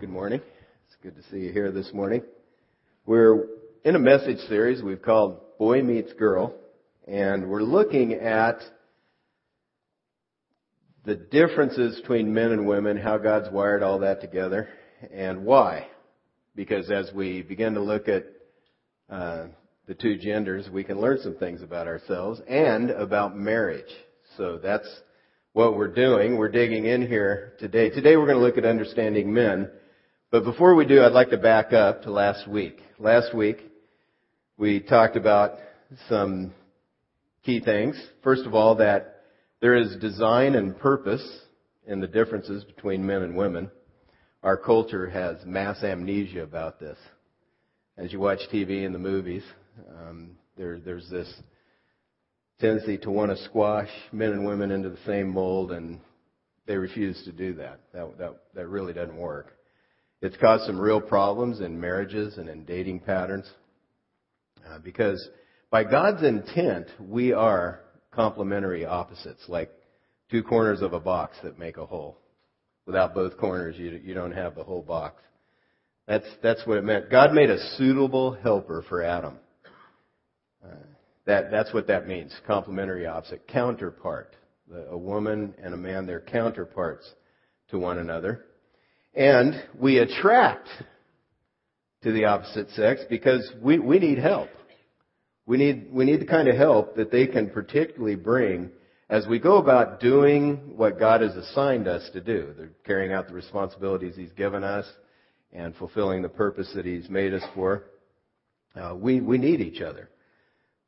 Good morning. It's good to see you here this morning. We're in a message series we've called Boy Meets Girl, and we're looking at the differences between men and women, how God's wired all that together, and why. Because as we begin to look at uh, the two genders, we can learn some things about ourselves and about marriage. So that's what we're doing. We're digging in here today. Today we're going to look at understanding men. But before we do, I'd like to back up to last week. Last week, we talked about some key things. First of all, that there is design and purpose in the differences between men and women. Our culture has mass amnesia about this. As you watch TV and the movies, um, there, there's this tendency to want to squash men and women into the same mold, and they refuse to do that. That, that, that really doesn't work. It's caused some real problems in marriages and in dating patterns. Uh, because by God's intent, we are complementary opposites, like two corners of a box that make a whole. Without both corners, you, you don't have the whole box. That's, that's what it meant. God made a suitable helper for Adam. Uh, that, that's what that means. Complementary opposite. Counterpart. A woman and a man, they're counterparts to one another. And we attract to the opposite sex because we, we need help. We need, we need the kind of help that they can particularly bring as we go about doing what God has assigned us to do. They're carrying out the responsibilities He's given us and fulfilling the purpose that He's made us for. Uh, we, we need each other.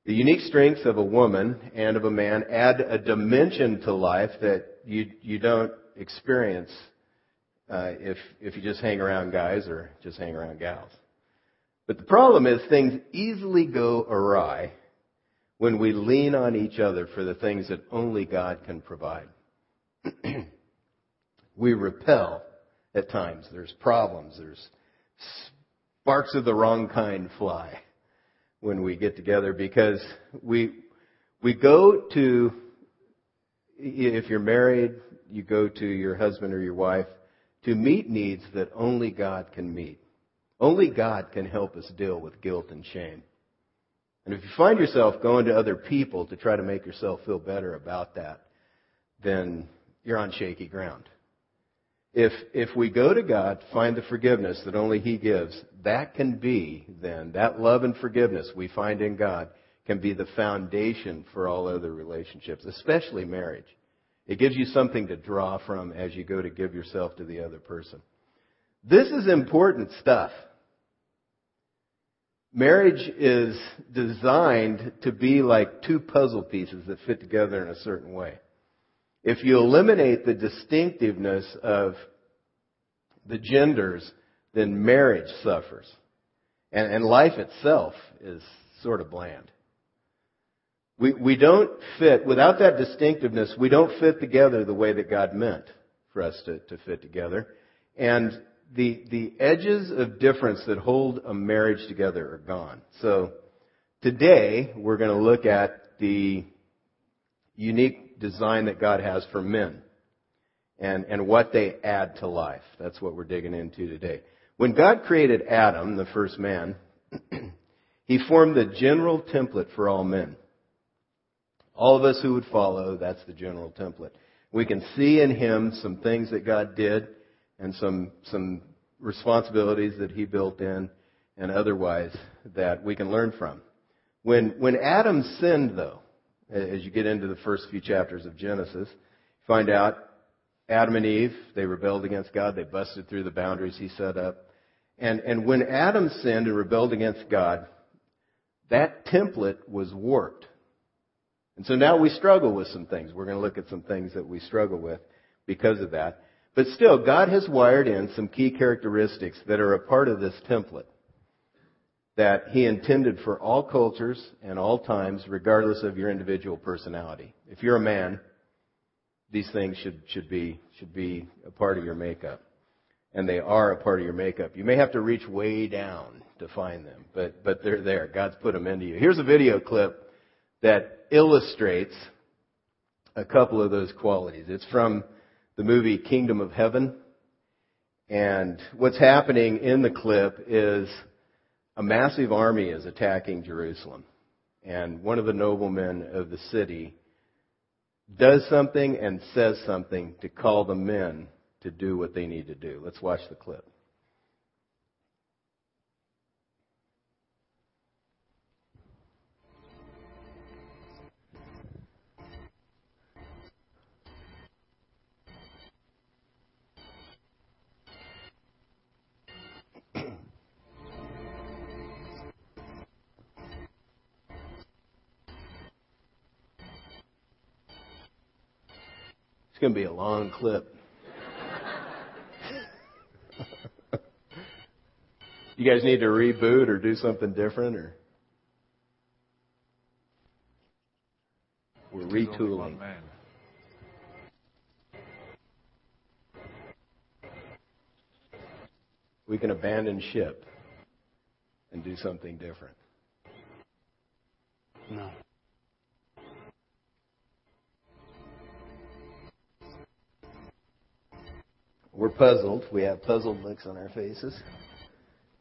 The unique strengths of a woman and of a man add a dimension to life that you, you don't experience uh, if, if you just hang around guys or just hang around gals. But the problem is things easily go awry when we lean on each other for the things that only God can provide. we repel at times. There's problems. There's sparks of the wrong kind fly when we get together because we, we go to, if you're married, you go to your husband or your wife to meet needs that only God can meet. Only God can help us deal with guilt and shame. And if you find yourself going to other people to try to make yourself feel better about that, then you're on shaky ground. If, if we go to God to find the forgiveness that only He gives, that can be then, that love and forgiveness we find in God can be the foundation for all other relationships, especially marriage. It gives you something to draw from as you go to give yourself to the other person. This is important stuff. Marriage is designed to be like two puzzle pieces that fit together in a certain way. If you eliminate the distinctiveness of the genders, then marriage suffers. And, and life itself is sort of bland. We, we don't fit, without that distinctiveness, we don't fit together the way that God meant for us to, to fit together. And the, the edges of difference that hold a marriage together are gone. So today we're going to look at the unique design that God has for men and, and what they add to life. That's what we're digging into today. When God created Adam, the first man, he formed the general template for all men. All of us who would follow, that's the general template. We can see in him some things that God did and some, some responsibilities that he built in and otherwise that we can learn from. When, when Adam sinned though, as you get into the first few chapters of Genesis, you find out Adam and Eve, they rebelled against God, they busted through the boundaries he set up. And, and when Adam sinned and rebelled against God, that template was warped. And so now we struggle with some things. We're going to look at some things that we struggle with because of that. But still, God has wired in some key characteristics that are a part of this template that He intended for all cultures and all times, regardless of your individual personality. If you're a man, these things should, should, be, should be a part of your makeup. And they are a part of your makeup. You may have to reach way down to find them, but, but they're there. God's put them into you. Here's a video clip that illustrates a couple of those qualities. It's from the movie Kingdom of Heaven. And what's happening in the clip is a massive army is attacking Jerusalem. And one of the noblemen of the city does something and says something to call the men to do what they need to do. Let's watch the clip. It's going to be a long clip. you guys need to reboot or do something different or we're retooling. We can abandon ship and do something different. No. We're puzzled. We have puzzled looks on our faces,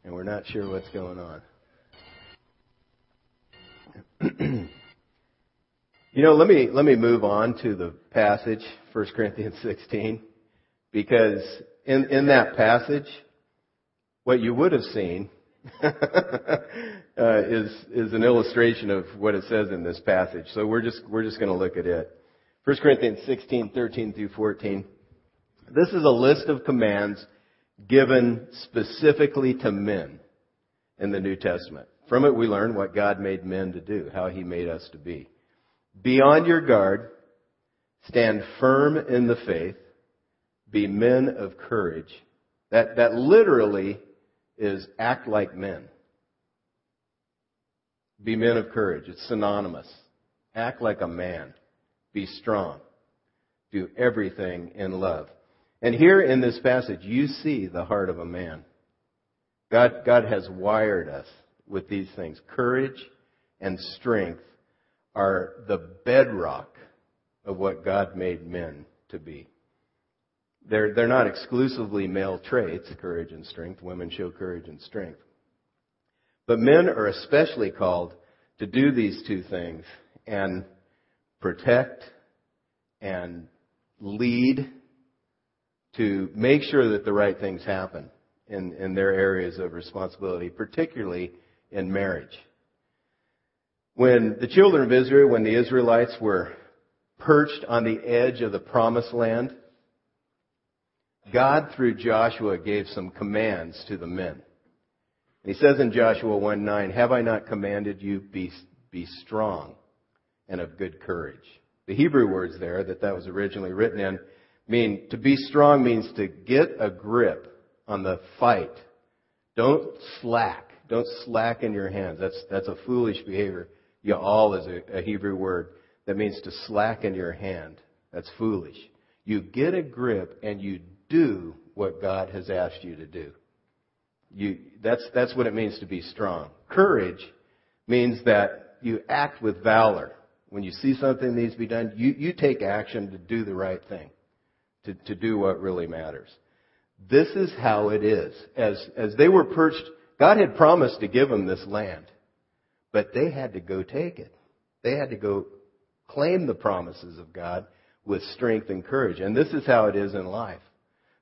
and we're not sure what's going on. you know, let me let me move on to the passage, 1 Corinthians 16, because in in that passage, what you would have seen uh, is is an illustration of what it says in this passage. So we're just we're just going to look at it. 1 Corinthians 16, 13 through 14. This is a list of commands given specifically to men in the New Testament. From it we learn what God made men to do, how he made us to be. Be on your guard, stand firm in the faith, be men of courage. That, that literally is act like men. Be men of courage. It's synonymous. Act like a man. Be strong. Do everything in love. And here in this passage, you see the heart of a man. God, God has wired us with these things. Courage and strength are the bedrock of what God made men to be. They're, they're not exclusively male traits, courage and strength. Women show courage and strength. But men are especially called to do these two things and protect and lead to make sure that the right things happen in, in their areas of responsibility, particularly in marriage. When the children of Israel, when the Israelites were perched on the edge of the promised land, God through Joshua gave some commands to the men. He says in Joshua 1 9, Have I not commanded you, be, be strong and of good courage? The Hebrew words there that that was originally written in mean to be strong means to get a grip on the fight. Don't slack. Don't slacken your hands. That's that's a foolish behavior. Ya'al is a, a Hebrew word that means to slacken your hand. That's foolish. You get a grip and you do what God has asked you to do. You, that's, that's what it means to be strong. Courage means that you act with valor. When you see something needs to be done, you, you take action to do the right thing to, to do what really matters. This is how it is. As, as they were perched, God had promised to give them this land, but they had to go take it. They had to go claim the promises of God with strength and courage. And this is how it is in life.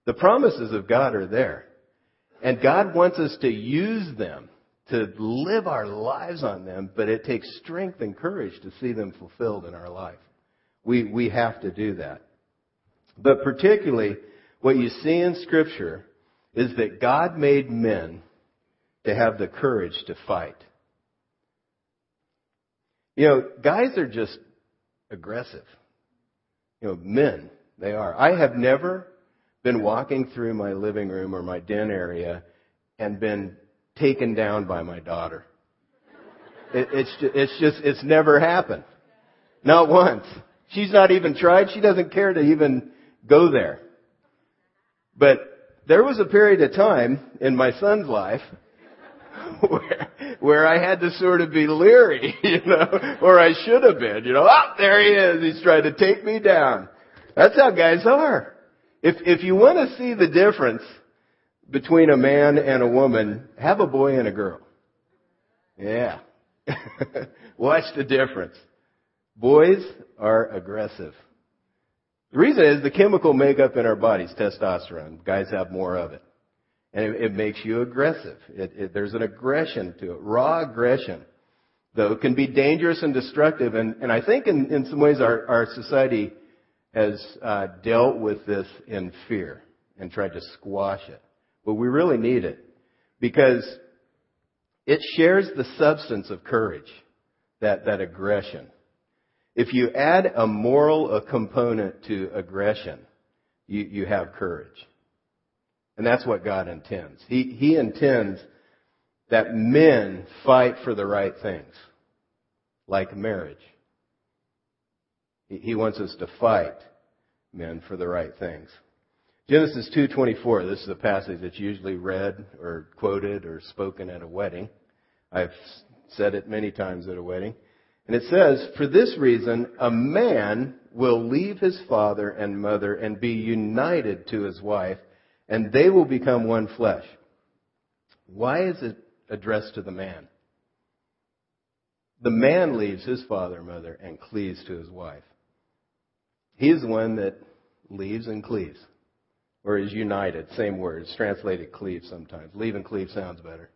The promises of God are there. And God wants us to use them, to live our lives on them, but it takes strength and courage to see them fulfilled in our life. We, we have to do that. But particularly, what you see in Scripture is that God made men to have the courage to fight. You know, guys are just aggressive. You know, men, they are. I have never been walking through my living room or my den area and been taken down by my daughter. It, it's, just, it's just, it's never happened. Not once. She's not even tried. She doesn't care to even go there. But there was a period of time in my son's life where, where I had to sort of be leery, you know, or I should have been, you know, oh, there he is. He's trying to take me down. That's how guys are. If, if you want to see the difference between a man and a woman, have a boy and a girl. Yeah. Watch the difference. Boys are aggressive. The reason is the chemical makeup in our bodies, testosterone. Guys have more of it. And it, it makes you aggressive. It, it, there's an aggression to it. Raw aggression, though, can be dangerous and destructive. And, and I think in, in some ways our, our society has uh, dealt with this in fear and tried to squash it. But we really need it because it shares the substance of courage, that, that aggression. If you add a moral component to aggression, you, you have courage. And that's what God intends. He, he intends that men fight for the right things, like marriage. He, he wants us to fight men for the right things. Genesis 2:24. This is a passage that's usually read or quoted or spoken at a wedding. I've said it many times at a wedding. And it says, "For this reason a man will leave his father and mother and be united to his wife, and they will become one flesh." Why is it addressed to the man? The man leaves his father and mother and cleaves to his wife. He is the one that leaves and cleaves or is united. Same word. It's translated cleave sometimes. Leave and cleave sounds better.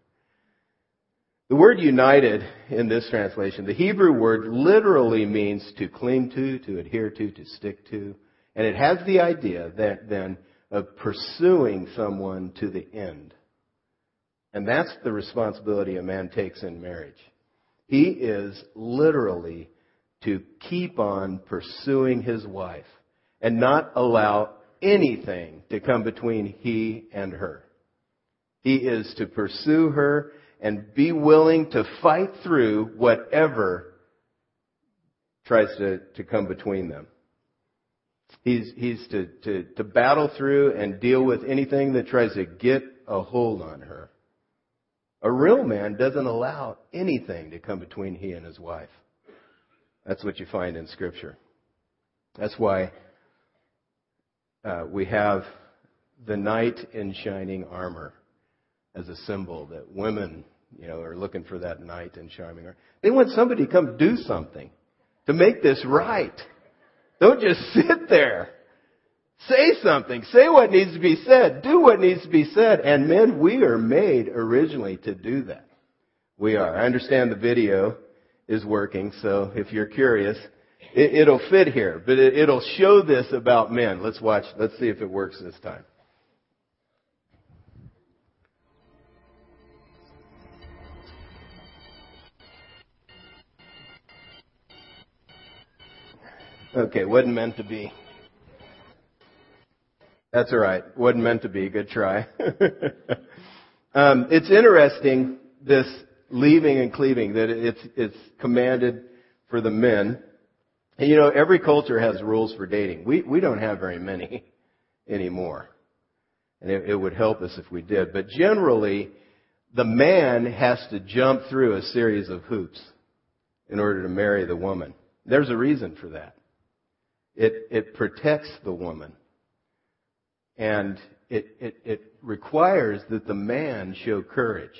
The word united in this translation, the Hebrew word literally means to cling to, to adhere to, to stick to. And it has the idea that then of pursuing someone to the end. And that's the responsibility a man takes in marriage. He is literally to keep on pursuing his wife and not allow anything to come between he and her. He is to pursue her and be willing to fight through whatever tries to, to come between them. He's, he's to, to, to battle through and deal with anything that tries to get a hold on her. A real man doesn't allow anything to come between he and his wife. That's what you find in Scripture. That's why uh, we have the knight in shining armor as a symbol that women, you know, are looking for that knight in shining armor. They want somebody to come do something to make this right. Don't just sit there. Say something. Say what needs to be said. Do what needs to be said. And men, we are made originally to do that. We are. I understand the video is working, so if you're curious, it, will fit here, but it, it'll show this about men. Let's watch. Let's see if it works this time. Okay, wasn't meant to be. That's all right. Wasn't meant to be. Good try. um, it's interesting this leaving and cleaving that it's it's commanded for the men. And you know, every culture has rules for dating. We, we don't have very many anymore. And it, it would help us if we did. But generally, the man has to jump through a series of hoops in order to marry the woman. There's a reason for that. It, it protects the woman. And it, it, it requires that the man show courage.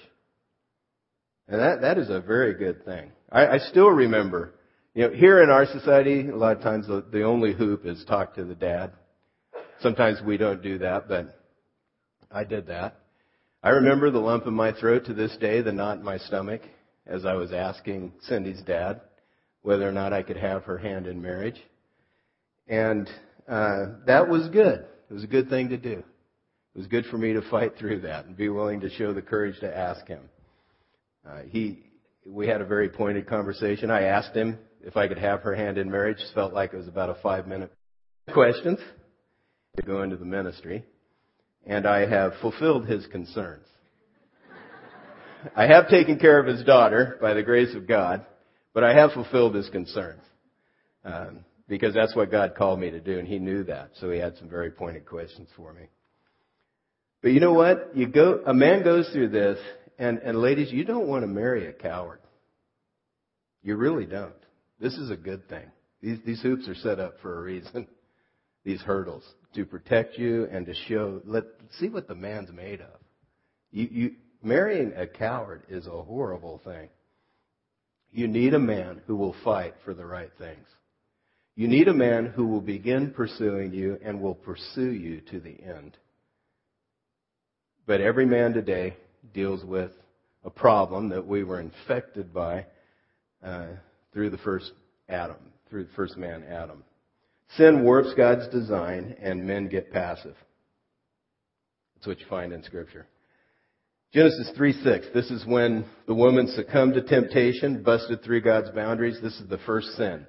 And that, that is a very good thing. I, I still remember you know, here in our society, a lot of times the, the only hoop is talk to the dad. Sometimes we don't do that, but I did that. I remember the lump in my throat to this day, the knot in my stomach, as I was asking Cindy's dad whether or not I could have her hand in marriage. And uh, that was good. It was a good thing to do. It was good for me to fight through that and be willing to show the courage to ask him. Uh, he, we had a very pointed conversation. I asked him if I could have her hand in marriage. Felt like it was about a five minute questions to go into the ministry. And I have fulfilled his concerns. I have taken care of his daughter by the grace of God, but I have fulfilled his concerns. Um, because that's what God called me to do, and he knew that. So he had some very pointed questions for me. But you know what? You go, a man goes through this, and, and ladies, you don't want to marry a coward. You really don't. This is a good thing. These, these hoops are set up for a reason. These hurdles to protect you and to show, let, see what the man's made of. You, you, marrying a coward is a horrible thing. You need a man who will fight for the right things. You need a man who will begin pursuing you and will pursue you to the end. But every man today deals with a problem that we were infected by uh, through the first Adam, through the first man, Adam. Sin warps God's design, and men get passive. That's what you find in Scripture. Genesis 3 6. This is when the woman succumbed to temptation, busted through God's boundaries. This is the first sin.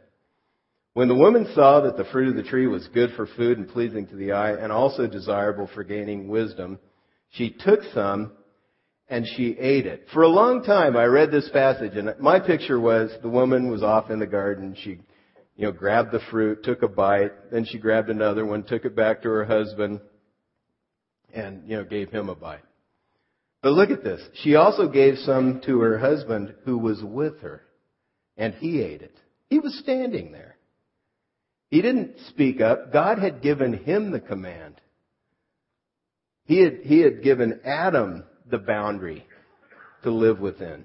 When the woman saw that the fruit of the tree was good for food and pleasing to the eye, and also desirable for gaining wisdom, she took some and she ate it. For a long time I read this passage and my picture was the woman was off in the garden. She, you know, grabbed the fruit, took a bite, then she grabbed another one, took it back to her husband, and, you know, gave him a bite. But look at this. She also gave some to her husband who was with her, and he ate it. He was standing there. He didn't speak up. God had given him the command. He had, he had given Adam the boundary to live within.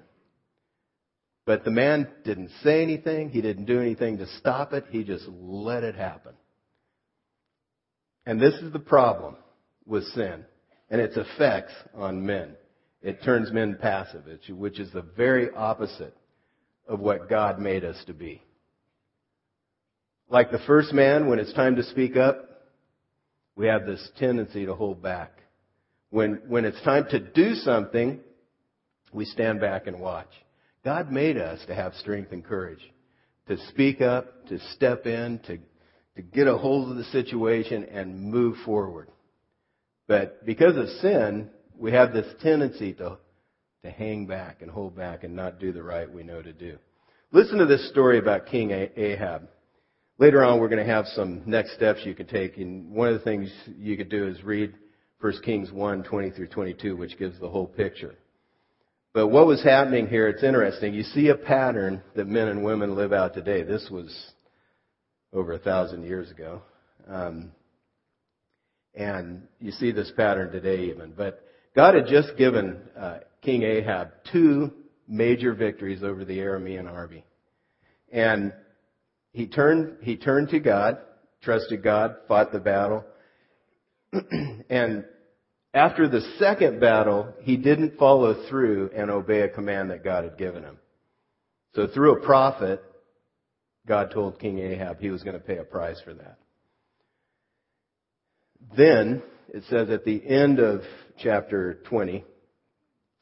But the man didn't say anything. He didn't do anything to stop it. He just let it happen. And this is the problem with sin and its effects on men. It turns men passive, which is the very opposite of what God made us to be. Like the first man, when it's time to speak up, we have this tendency to hold back. When, when it's time to do something, we stand back and watch. God made us to have strength and courage, to speak up, to step in, to, to get a hold of the situation and move forward. But because of sin, we have this tendency to, to hang back and hold back and not do the right we know to do. Listen to this story about King Ahab. Later on, we're going to have some next steps you can take. And one of the things you could do is read 1 Kings 1, 20 through 22, which gives the whole picture. But what was happening here, it's interesting. You see a pattern that men and women live out today. This was over a thousand years ago. Um, and you see this pattern today even. But God had just given uh, King Ahab two major victories over the Aramean army. And he turned, he turned to God, trusted God, fought the battle, and after the second battle, he didn't follow through and obey a command that God had given him. So through a prophet, God told King Ahab he was going to pay a price for that. Then, it says at the end of chapter 20,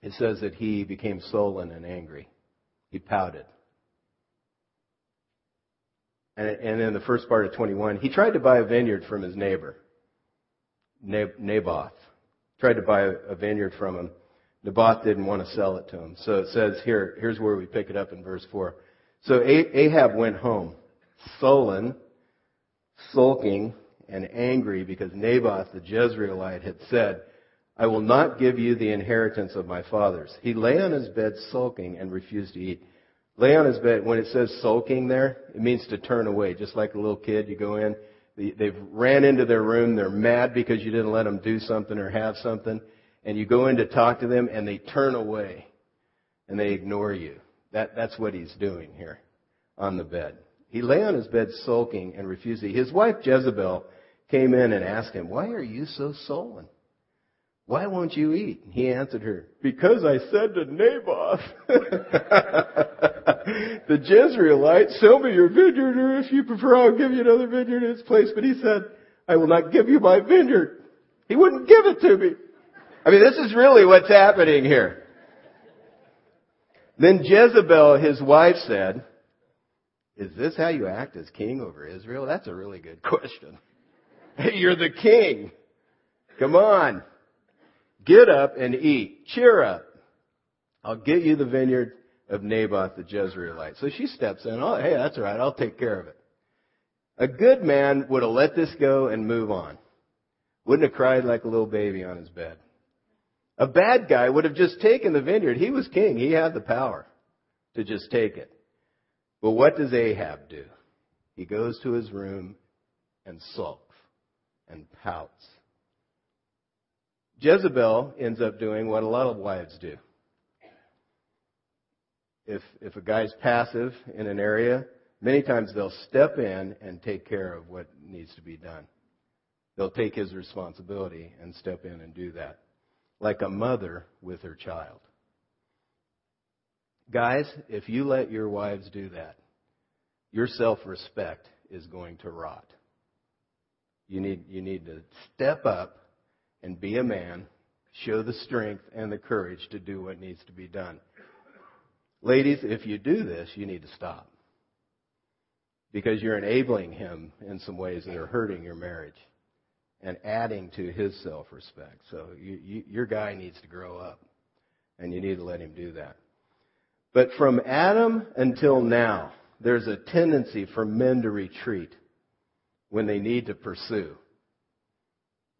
it says that he became sullen and angry. He pouted. And, and in the first part of 21, he tried to buy a vineyard from his neighbor. Naboth. Tried to buy a vineyard from him. Naboth didn't want to sell it to him. So it says here, here's where we pick it up in verse 4. So Ahab went home, sullen, sulking, and angry because Naboth the Jezreelite had said, I will not give you the inheritance of my fathers. He lay on his bed sulking and refused to eat. Lay on his bed, when it says sulking there, it means to turn away. Just like a little kid, you go in, They've ran into their room. They're mad because you didn't let them do something or have something. And you go in to talk to them and they turn away and they ignore you. That, that's what he's doing here on the bed. He lay on his bed sulking and refusing. His wife Jezebel came in and asked him, why are you so sullen? Why won't you eat? He answered her, because I said to Naboth, the Jezreelite, sell me your vineyard, or if you prefer, I'll give you another vineyard in its place. But he said, I will not give you my vineyard. He wouldn't give it to me. I mean, this is really what's happening here. Then Jezebel, his wife, said, is this how you act as king over Israel? That's a really good question. Hey, you're the king. Come on. Get up and eat. Cheer up. I'll get you the vineyard of Naboth the Jezreelite. So she steps in. Oh, hey, that's all right. I'll take care of it. A good man would have let this go and move on. Wouldn't have cried like a little baby on his bed. A bad guy would have just taken the vineyard. He was king. He had the power to just take it. But what does Ahab do? He goes to his room and sulks and pouts Jezebel ends up doing what a lot of wives do. If, if a guy's passive in an area, many times they'll step in and take care of what needs to be done. They'll take his responsibility and step in and do that. Like a mother with her child. Guys, if you let your wives do that, your self-respect is going to rot. You need, you need to step up and be a man, show the strength and the courage to do what needs to be done. Ladies, if you do this, you need to stop. Because you're enabling him in some ways that are hurting your marriage and adding to his self respect. So you, you, your guy needs to grow up, and you need to let him do that. But from Adam until now, there's a tendency for men to retreat when they need to pursue.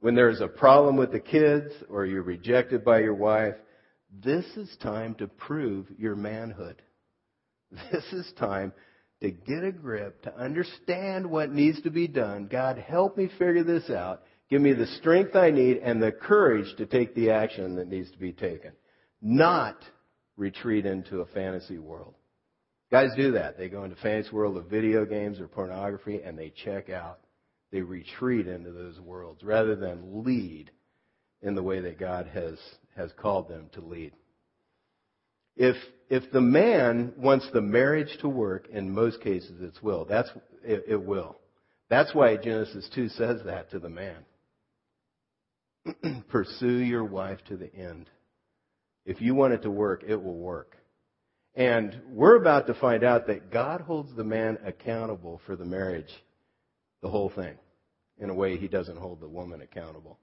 When there's a problem with the kids or you're rejected by your wife, this is time to prove your manhood. This is time to get a grip, to understand what needs to be done. God, help me figure this out. Give me the strength I need and the courage to take the action that needs to be taken. Not retreat into a fantasy world. Guys do that. They go into fantasy world of video games or pornography and they check out. They retreat into those worlds rather than lead in the way that God has, has called them to lead. If, if the man wants the marriage to work, in most cases it will. That's, it, it will. That's why Genesis 2 says that to the man. Pursue your wife to the end. If you want it to work, it will work. And we're about to find out that God holds the man accountable for the marriage, the whole thing, in a way he doesn't hold the woman accountable.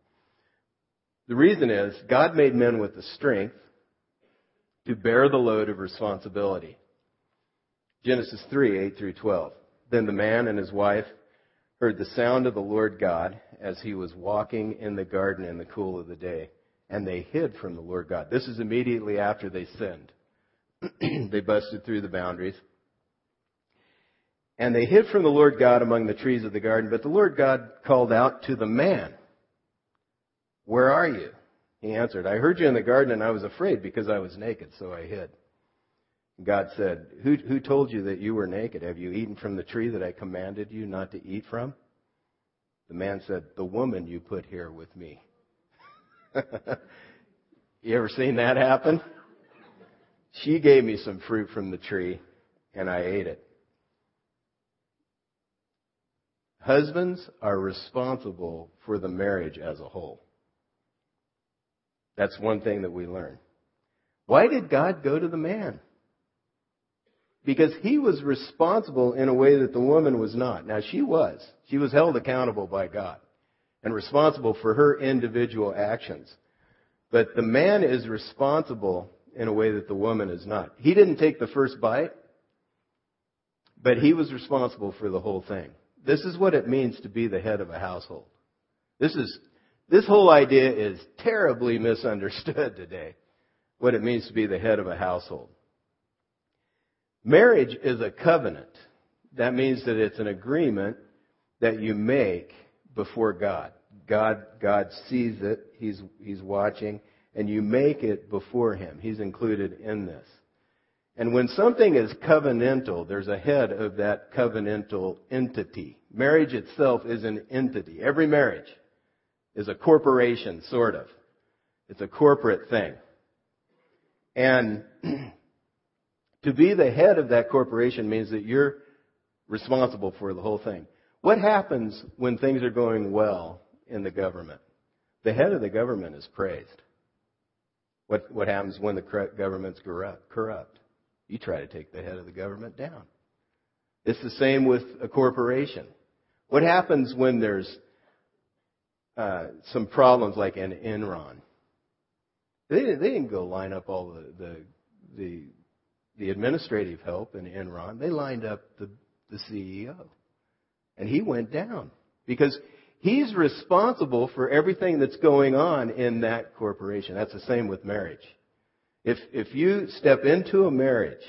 The reason is God made men with the strength to bear the load of responsibility. Genesis 3, 8 through 12. Then the man and his wife heard the sound of the Lord God as he was walking in the garden in the cool of the day, and they hid from the Lord God. This is immediately after they sinned. they busted through the boundaries. And they hid from the Lord God among the trees of the garden, but the Lord God called out to the man, Where are you? He answered, I heard you in the garden and I was afraid because I was naked, so I hid. God said, who, who told you that you were naked? Have you eaten from the tree that I commanded you not to eat from? The man said, The woman you put here with me. you ever seen that happen? She gave me some fruit from the tree, and I ate it. Husbands are responsible for the marriage as a whole. That's one thing that we learn. Why did God go to the man? Because he was responsible in a way that the woman was not. Now she was. She was held accountable by God and responsible for her individual actions. But the man is responsible in a way that the woman is not. He didn't take the first bite, but he was responsible for the whole thing. This is what it means to be the head of a household. This is, this whole idea is terribly misunderstood today. What it means to be the head of a household. Marriage is a covenant. That means that it's an agreement that you make before God. God, God sees it. He's, He's watching and you make it before Him. He's included in this. And when something is covenantal, there's a head of that covenantal entity. Marriage itself is an entity. Every marriage is a corporation, sort of. It's a corporate thing. And to be the head of that corporation means that you're responsible for the whole thing. What happens when things are going well in the government? The head of the government is praised. What, what happens when the government's corrupt? corrupt? You try to take the head of the government down. It's the same with a corporation. What happens when there's uh, some problems like in Enron? They didn't, they didn't go line up all the, the, the, the administrative help in Enron. They lined up the, the CEO. And he went down because He's responsible for everything that's going on in that corporation. That's the same with marriage. If, if you step into a marriage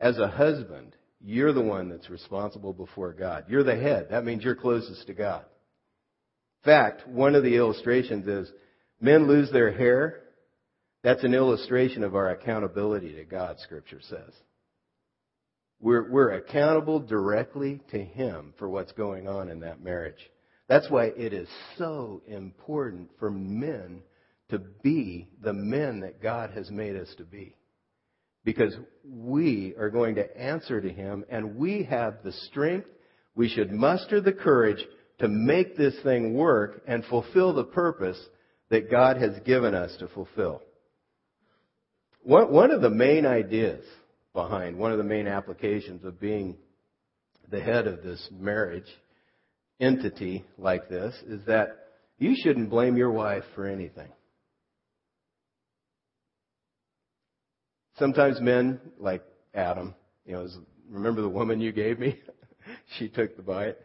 as a husband, you're the one that's responsible before God. You're the head. That means you're closest to God. Fact, one of the illustrations is Men lose their hair. That's an illustration of our accountability to God, Scripture says. We're, we're accountable directly to Him for what's going on in that marriage. That's why it is so important for men to be the men that God has made us to be. Because we are going to answer to Him and we have the strength, we should muster the courage to make this thing work and fulfill the purpose that God has given us to fulfill. One, of the main ideas behind, one of the main applications of being the head of this marriage entity like this is that you shouldn't blame your wife for anything. Sometimes men, like Adam, you know, remember the woman you gave me? she took the bite.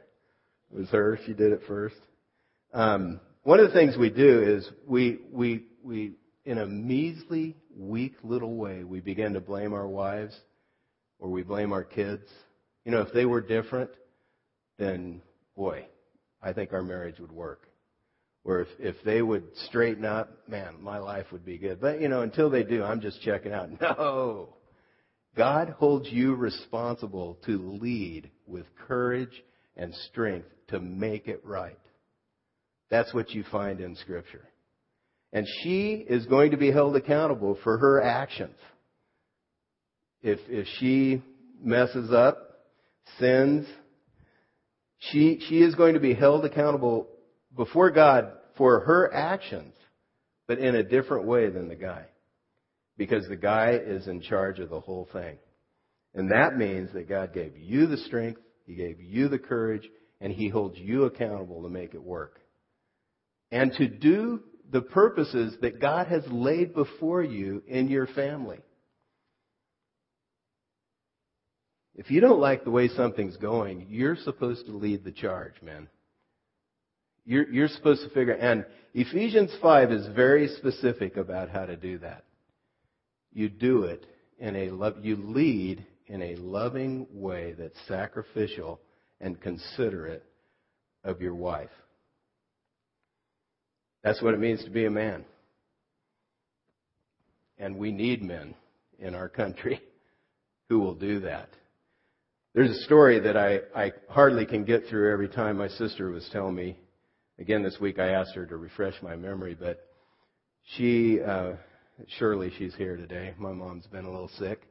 It was her. She did it first. Um, one of the things we do is we, we, we, in a measly, weak little way, we begin to blame our wives or we blame our kids. You know, if they were different, then boy, I think our marriage would work. Or if, if they would straighten up, man, my life would be good. But, you know, until they do, I'm just checking out. No. God holds you responsible to lead with courage and strength to make it right. That's what you find in Scripture. And she is going to be held accountable for her actions. If, if she messes up, sins, she, she is going to be held accountable before God for her actions, but in a different way than the guy. Because the guy is in charge of the whole thing. And that means that God gave you the strength, He gave you the courage, and He holds you accountable to make it work. And to do the purposes that God has laid before you in your family. If you don't like the way something's going, you're supposed to lead the charge, man. You're, you're supposed to figure, and Ephesians 5 is very specific about how to do that. You do it in a love, you lead in a loving way that's sacrificial and considerate of your wife. That's what it means to be a man. And we need men in our country who will do that. There's a story that I, I hardly can get through every time my sister was telling me Again, this week I asked her to refresh my memory, but she, uh, surely she's here today. My mom's been a little sick.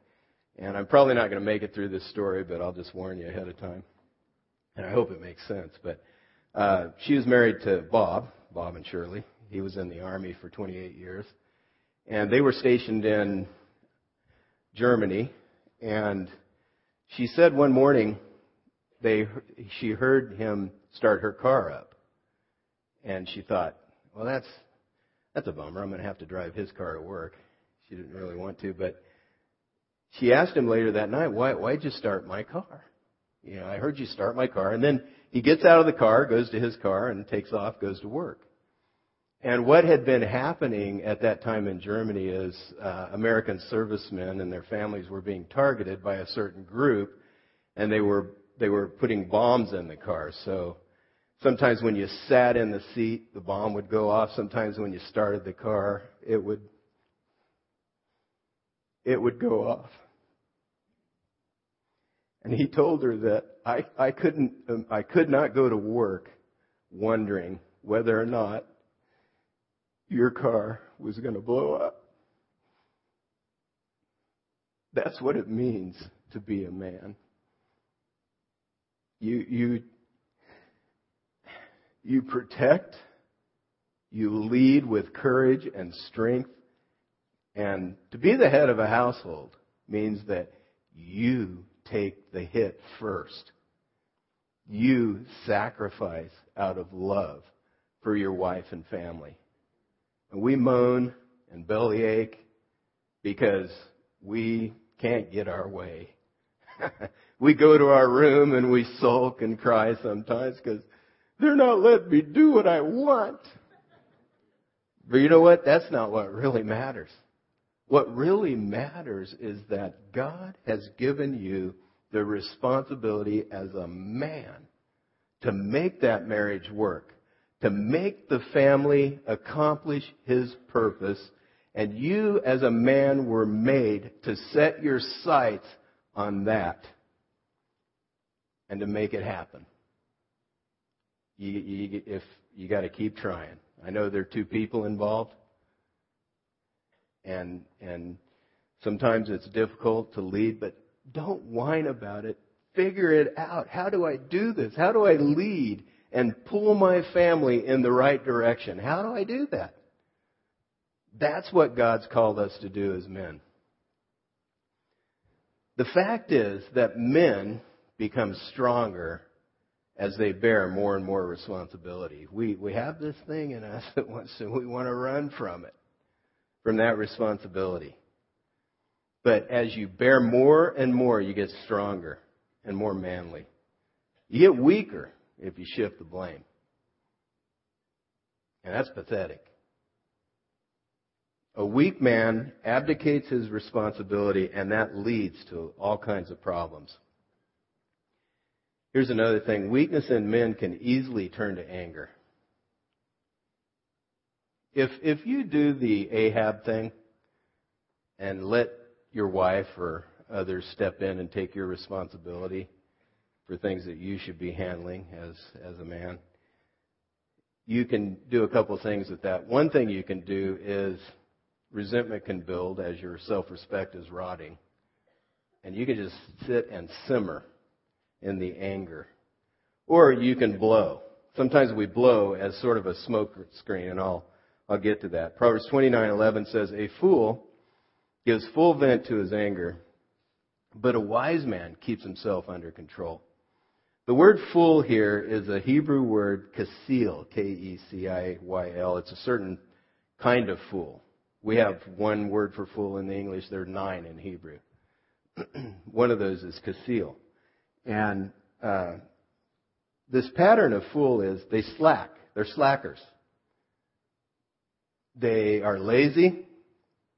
And I'm probably not going to make it through this story, but I'll just warn you ahead of time. And I hope it makes sense. But uh, she was married to Bob, Bob and Shirley. He was in the Army for 28 years. And they were stationed in Germany. And she said one morning they, she heard him start her car up. And she thought, well, that's, that's a bummer. I'm going to have to drive his car to work. She didn't really want to, but she asked him later that night, why, why'd you start my car? You know, I heard you start my car. And then he gets out of the car, goes to his car, and takes off, goes to work. And what had been happening at that time in Germany is uh, American servicemen and their families were being targeted by a certain group, and they were they were putting bombs in the car. So Sometimes when you sat in the seat, the bomb would go off. Sometimes when you started the car, it would, it would go off. And he told her that I, I couldn't, um, I could not go to work wondering whether or not your car was going to blow up. That's what it means to be a man. You, you you protect, you lead with courage and strength. And to be the head of a household means that you take the hit first. You sacrifice out of love for your wife and family. And we moan and bellyache because we can't get our way. we go to our room and we sulk and cry sometimes because they're not letting me do what I want. But you know what? That's not what really matters. What really matters is that God has given you the responsibility as a man to make that marriage work, to make the family accomplish his purpose. And you as a man were made to set your sights on that and to make it happen. You, you, if you got to keep trying. I know there are two people involved, and and sometimes it's difficult to lead, but don't whine about it. Figure it out. How do I do this? How do I lead and pull my family in the right direction? How do I do that? That's what God's called us to do as men. The fact is that men become stronger as they bear more and more responsibility. We, we have this thing in us that wants to, we want to run from it, from that responsibility. But as you bear more and more, you get stronger and more manly. You get weaker if you shift the blame. And that's pathetic. A weak man abdicates his responsibility, and that leads to all kinds of problems. Here's another thing weakness in men can easily turn to anger. If, if you do the Ahab thing and let your wife or others step in and take your responsibility for things that you should be handling as, as a man, you can do a couple things with that. One thing you can do is resentment can build as your self respect is rotting. And you can just sit and simmer in the anger. Or you can blow. Sometimes we blow as sort of a smoke screen, and I'll, I'll get to that. Proverbs 29:11 says, "A fool gives full vent to his anger, but a wise man keeps himself under control." The word fool here is a Hebrew word kasil, K-E-C-I-Y-L. It's a certain kind of fool. We have one word for fool in the English. There are nine in Hebrew. one of those is kasil. And uh, this pattern of fool is they slack. They're slackers. They are lazy.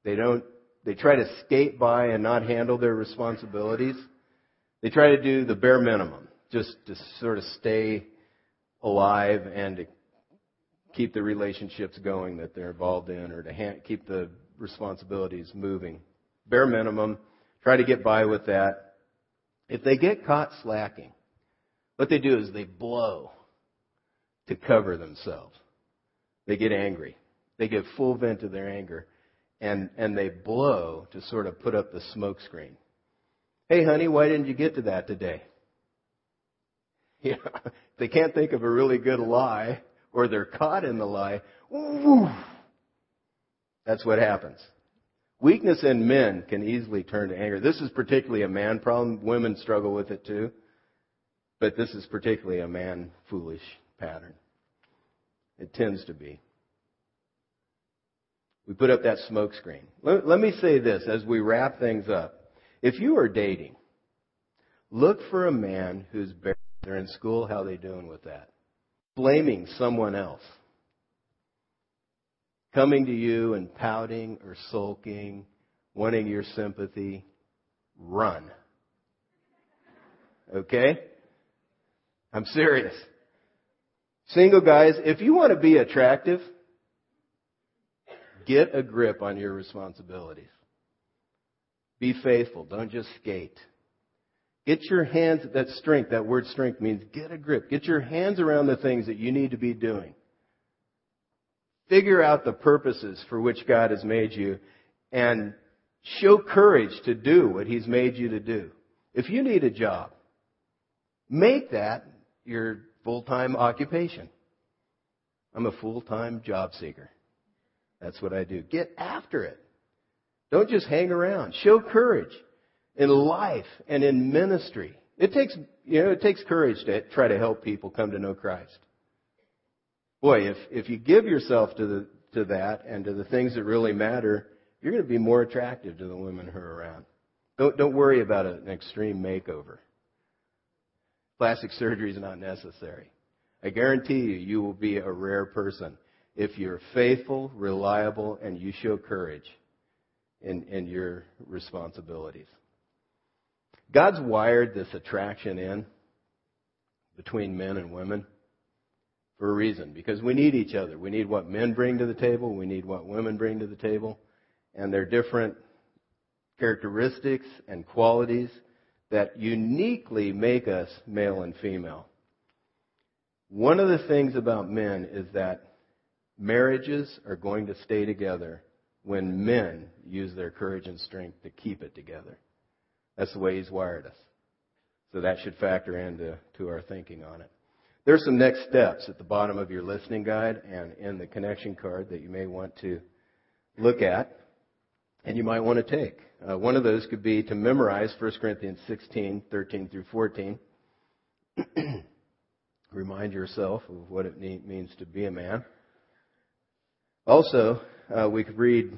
They don't. They try to skate by and not handle their responsibilities. They try to do the bare minimum, just to sort of stay alive and to keep the relationships going that they're involved in, or to keep the responsibilities moving. Bare minimum. Try to get by with that. If they get caught slacking, what they do is they blow to cover themselves. They get angry. They give full vent to their anger. And, and they blow to sort of put up the smoke screen. Hey honey, why didn't you get to that today? Yeah, they can't think of a really good lie or they're caught in the lie. Woof. That's what happens. Weakness in men can easily turn to anger. This is particularly a man problem. Women struggle with it too. But this is particularly a man foolish pattern. It tends to be. We put up that smoke screen. Let, let me say this as we wrap things up. If you are dating, look for a man who's barren. They're in school. How are they doing with that? Blaming someone else coming to you and pouting or sulking, wanting your sympathy, run. Okay? I'm serious. Single guys, if you want to be attractive, get a grip on your responsibilities. Be faithful. Don't just skate. Get your hands, that strength, that word strength means get a grip. Get your hands around the things that you need to be doing. Figure out the purposes for which God has made you and show courage to do what He's made you to do. If you need a job, make that your full-time occupation. I'm a full-time job seeker. That's what I do. Get after it. Don't just hang around. Show courage in life and in ministry. It takes, you know, it takes courage to try to help people come to know Christ. Boy, if, if you give yourself to, the, to that and to the things that really matter, you're going to be more attractive to the women who are around. Don't, don't worry about an extreme makeover. Plastic surgery is not necessary. I guarantee you, you will be a rare person if you're faithful, reliable, and you show courage in, in your responsibilities. God's wired this attraction in between men and women for a reason because we need each other. We need what men bring to the table. We need what women bring to the table. And they're different characteristics and qualities that uniquely make us male and female. One of the things about men is that marriages are going to stay together when men use their courage and strength to keep it together. That's the way he's wired us. So that should factor into to our thinking on it. There's some next steps at the bottom of your listening guide and in the connection card that you may want to look at and you might want to take. Uh, one of those could be to memorize 1 Corinthians 16, 13 through 14. Remind yourself of what it means to be a man. Also, uh, we could read,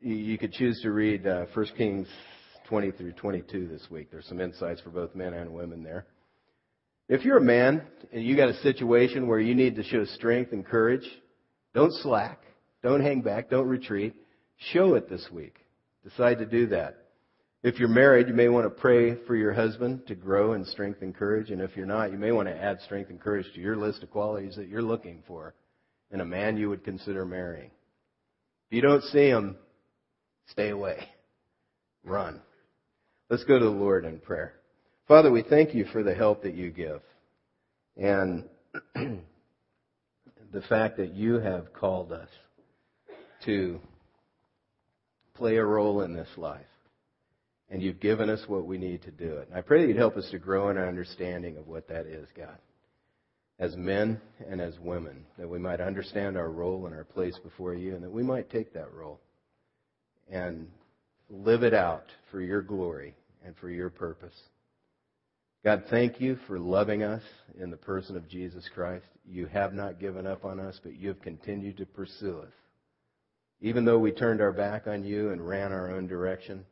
you could choose to read uh, 1 Kings 20 through 22 this week. There's some insights for both men and women there. If you're a man and you got a situation where you need to show strength and courage, don't slack, don't hang back, don't retreat. Show it this week. Decide to do that. If you're married, you may want to pray for your husband to grow in strength and courage. And if you're not, you may want to add strength and courage to your list of qualities that you're looking for in a man you would consider marrying. If you don't see him, stay away. Run. Let's go to the Lord in prayer. Father, we thank you for the help that you give. And the fact that you have called us to play a role in this life. And you've given us what we need to do it. And I pray that you'd help us to grow in our understanding of what that is, God. As men and as women, that we might understand our role and our place before you, and that we might take that role and live it out for your glory and for your purpose. God, thank you for loving us in the person of Jesus Christ. You have not given up on us, but you have continued to pursue us. Even though we turned our back on you and ran our own direction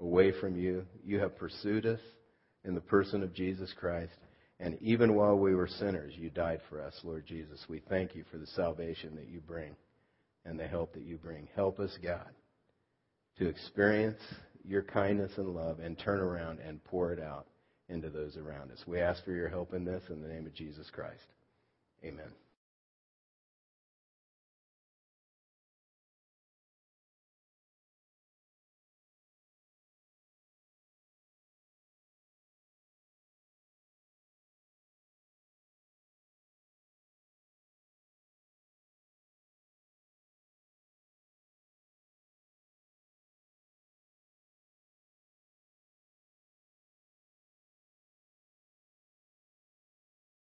away from you, you have pursued us in the person of Jesus Christ. And even while we were sinners, you died for us, Lord Jesus. We thank you for the salvation that you bring and the help that you bring. Help us, God, to experience your kindness and love and turn around and pour it out into those around us. We ask for your help in this in the name of Jesus Christ. Amen.